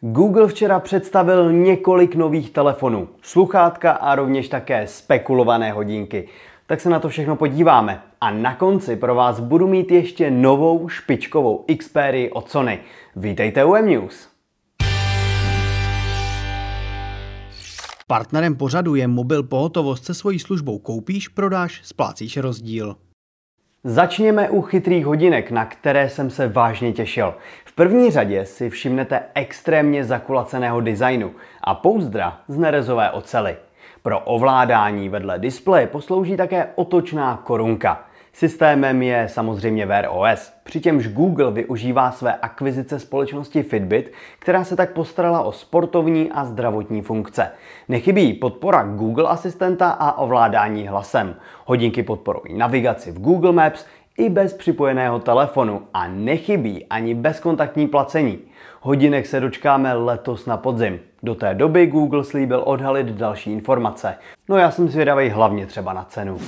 Google včera představil několik nových telefonů, sluchátka a rovněž také spekulované hodinky. Tak se na to všechno podíváme. A na konci pro vás budu mít ještě novou špičkovou Xperia od Sony. Vítejte u M-News. Partnerem pořadu je mobil pohotovost se svojí službou koupíš, prodáš, splácíš rozdíl. Začněme u chytrých hodinek, na které jsem se vážně těšil. V první řadě si všimnete extrémně zakulaceného designu a pouzdra z nerezové ocely. Pro ovládání vedle displeje poslouží také otočná korunka. Systémem je samozřejmě Wear OS, přičemž Google využívá své akvizice společnosti Fitbit, která se tak postarala o sportovní a zdravotní funkce. Nechybí podpora Google asistenta a ovládání hlasem. Hodinky podporují navigaci v Google Maps i bez připojeného telefonu a nechybí ani bezkontaktní placení. Hodinek se dočkáme letos na podzim. Do té doby Google slíbil odhalit další informace. No já jsem zvědavý hlavně třeba na cenu.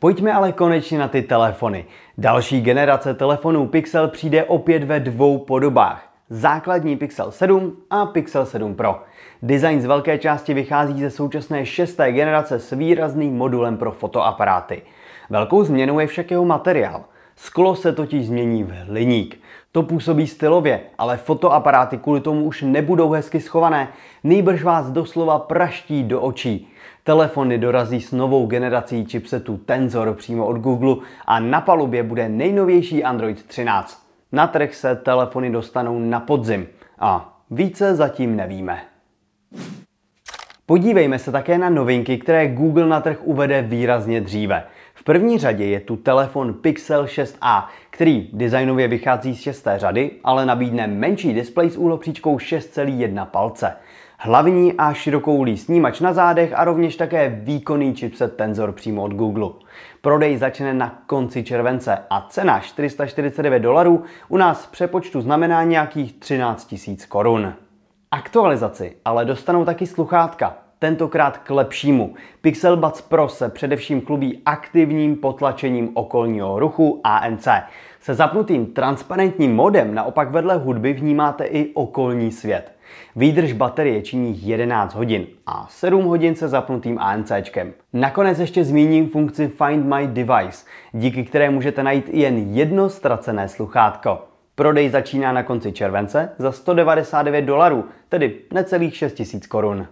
Pojďme ale konečně na ty telefony. Další generace telefonů Pixel přijde opět ve dvou podobách. Základní Pixel 7 a Pixel 7 Pro. Design z velké části vychází ze současné šesté generace s výrazným modulem pro fotoaparáty. Velkou změnou je však jeho materiál. Sklo se totiž změní v hliník. To působí stylově, ale fotoaparáty kvůli tomu už nebudou hezky schované, nejbrž vás doslova praští do očí. Telefony dorazí s novou generací chipsetu Tensor přímo od Google a na palubě bude nejnovější Android 13. Na trh se telefony dostanou na podzim a více zatím nevíme. Podívejme se také na novinky, které Google na trh uvede výrazně dříve. V první řadě je tu telefon Pixel 6a, který designově vychází z šesté řady, ale nabídne menší displej s úhlopříčkou 6,1 palce. Hlavní a širokoulý snímač na zádech a rovněž také výkonný chipset Tensor přímo od Google. Prodej začne na konci července a cena 449 dolarů u nás přepočtu znamená nějakých 13 000 korun. Aktualizaci ale dostanou taky sluchátka, tentokrát k lepšímu. Pixel Buds Pro se především klubí aktivním potlačením okolního ruchu ANC. Se zapnutým transparentním modem naopak vedle hudby vnímáte i okolní svět. Výdrž baterie činí 11 hodin a 7 hodin se zapnutým ANCčkem. Nakonec ještě zmíním funkci Find My Device, díky které můžete najít i jen jedno ztracené sluchátko. Prodej začíná na konci července za 199 dolarů, tedy necelých 6000 korun.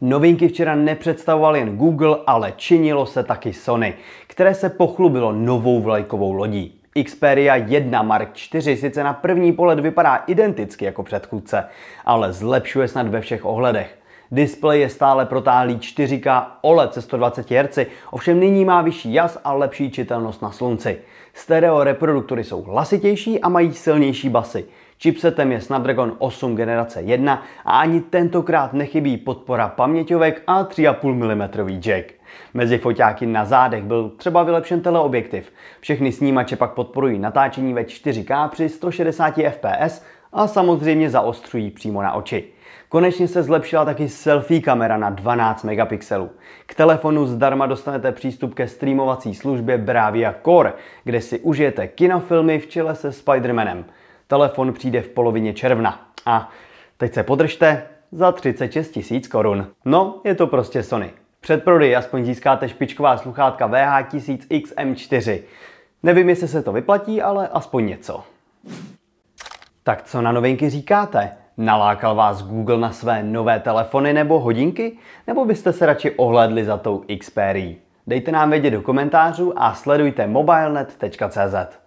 Novinky včera nepředstavoval jen Google, ale činilo se taky Sony, které se pochlubilo novou vlajkovou lodí. Xperia 1 Mark IV sice na první pohled vypadá identicky jako předchůdce, ale zlepšuje snad ve všech ohledech. Displej je stále protáhlý 4K OLED se 120 Hz, ovšem nyní má vyšší jas a lepší čitelnost na slunci. Stereo reproduktory jsou hlasitější a mají silnější basy. Chipsetem je Snapdragon 8 generace 1 a ani tentokrát nechybí podpora paměťovek a 3,5 mm jack. Mezi foťáky na zádech byl třeba vylepšen teleobjektiv. Všechny snímače pak podporují natáčení ve 4K při 160 fps a samozřejmě zaostřují přímo na oči. Konečně se zlepšila taky selfie kamera na 12 megapixelů. K telefonu zdarma dostanete přístup ke streamovací službě Bravia Core, kde si užijete kinofilmy v čele se Spider-Manem. Telefon přijde v polovině června. A teď se podržte za 36 tisíc korun. No, je to prostě Sony. Před prodej aspoň získáte špičková sluchátka VH1000 XM4. Nevím, jestli se to vyplatí, ale aspoň něco. Tak co na novinky říkáte? Nalákal vás Google na své nové telefony nebo hodinky? Nebo byste se radši ohlédli za tou Xperia? Dejte nám vědět do komentářů a sledujte mobilenet.cz.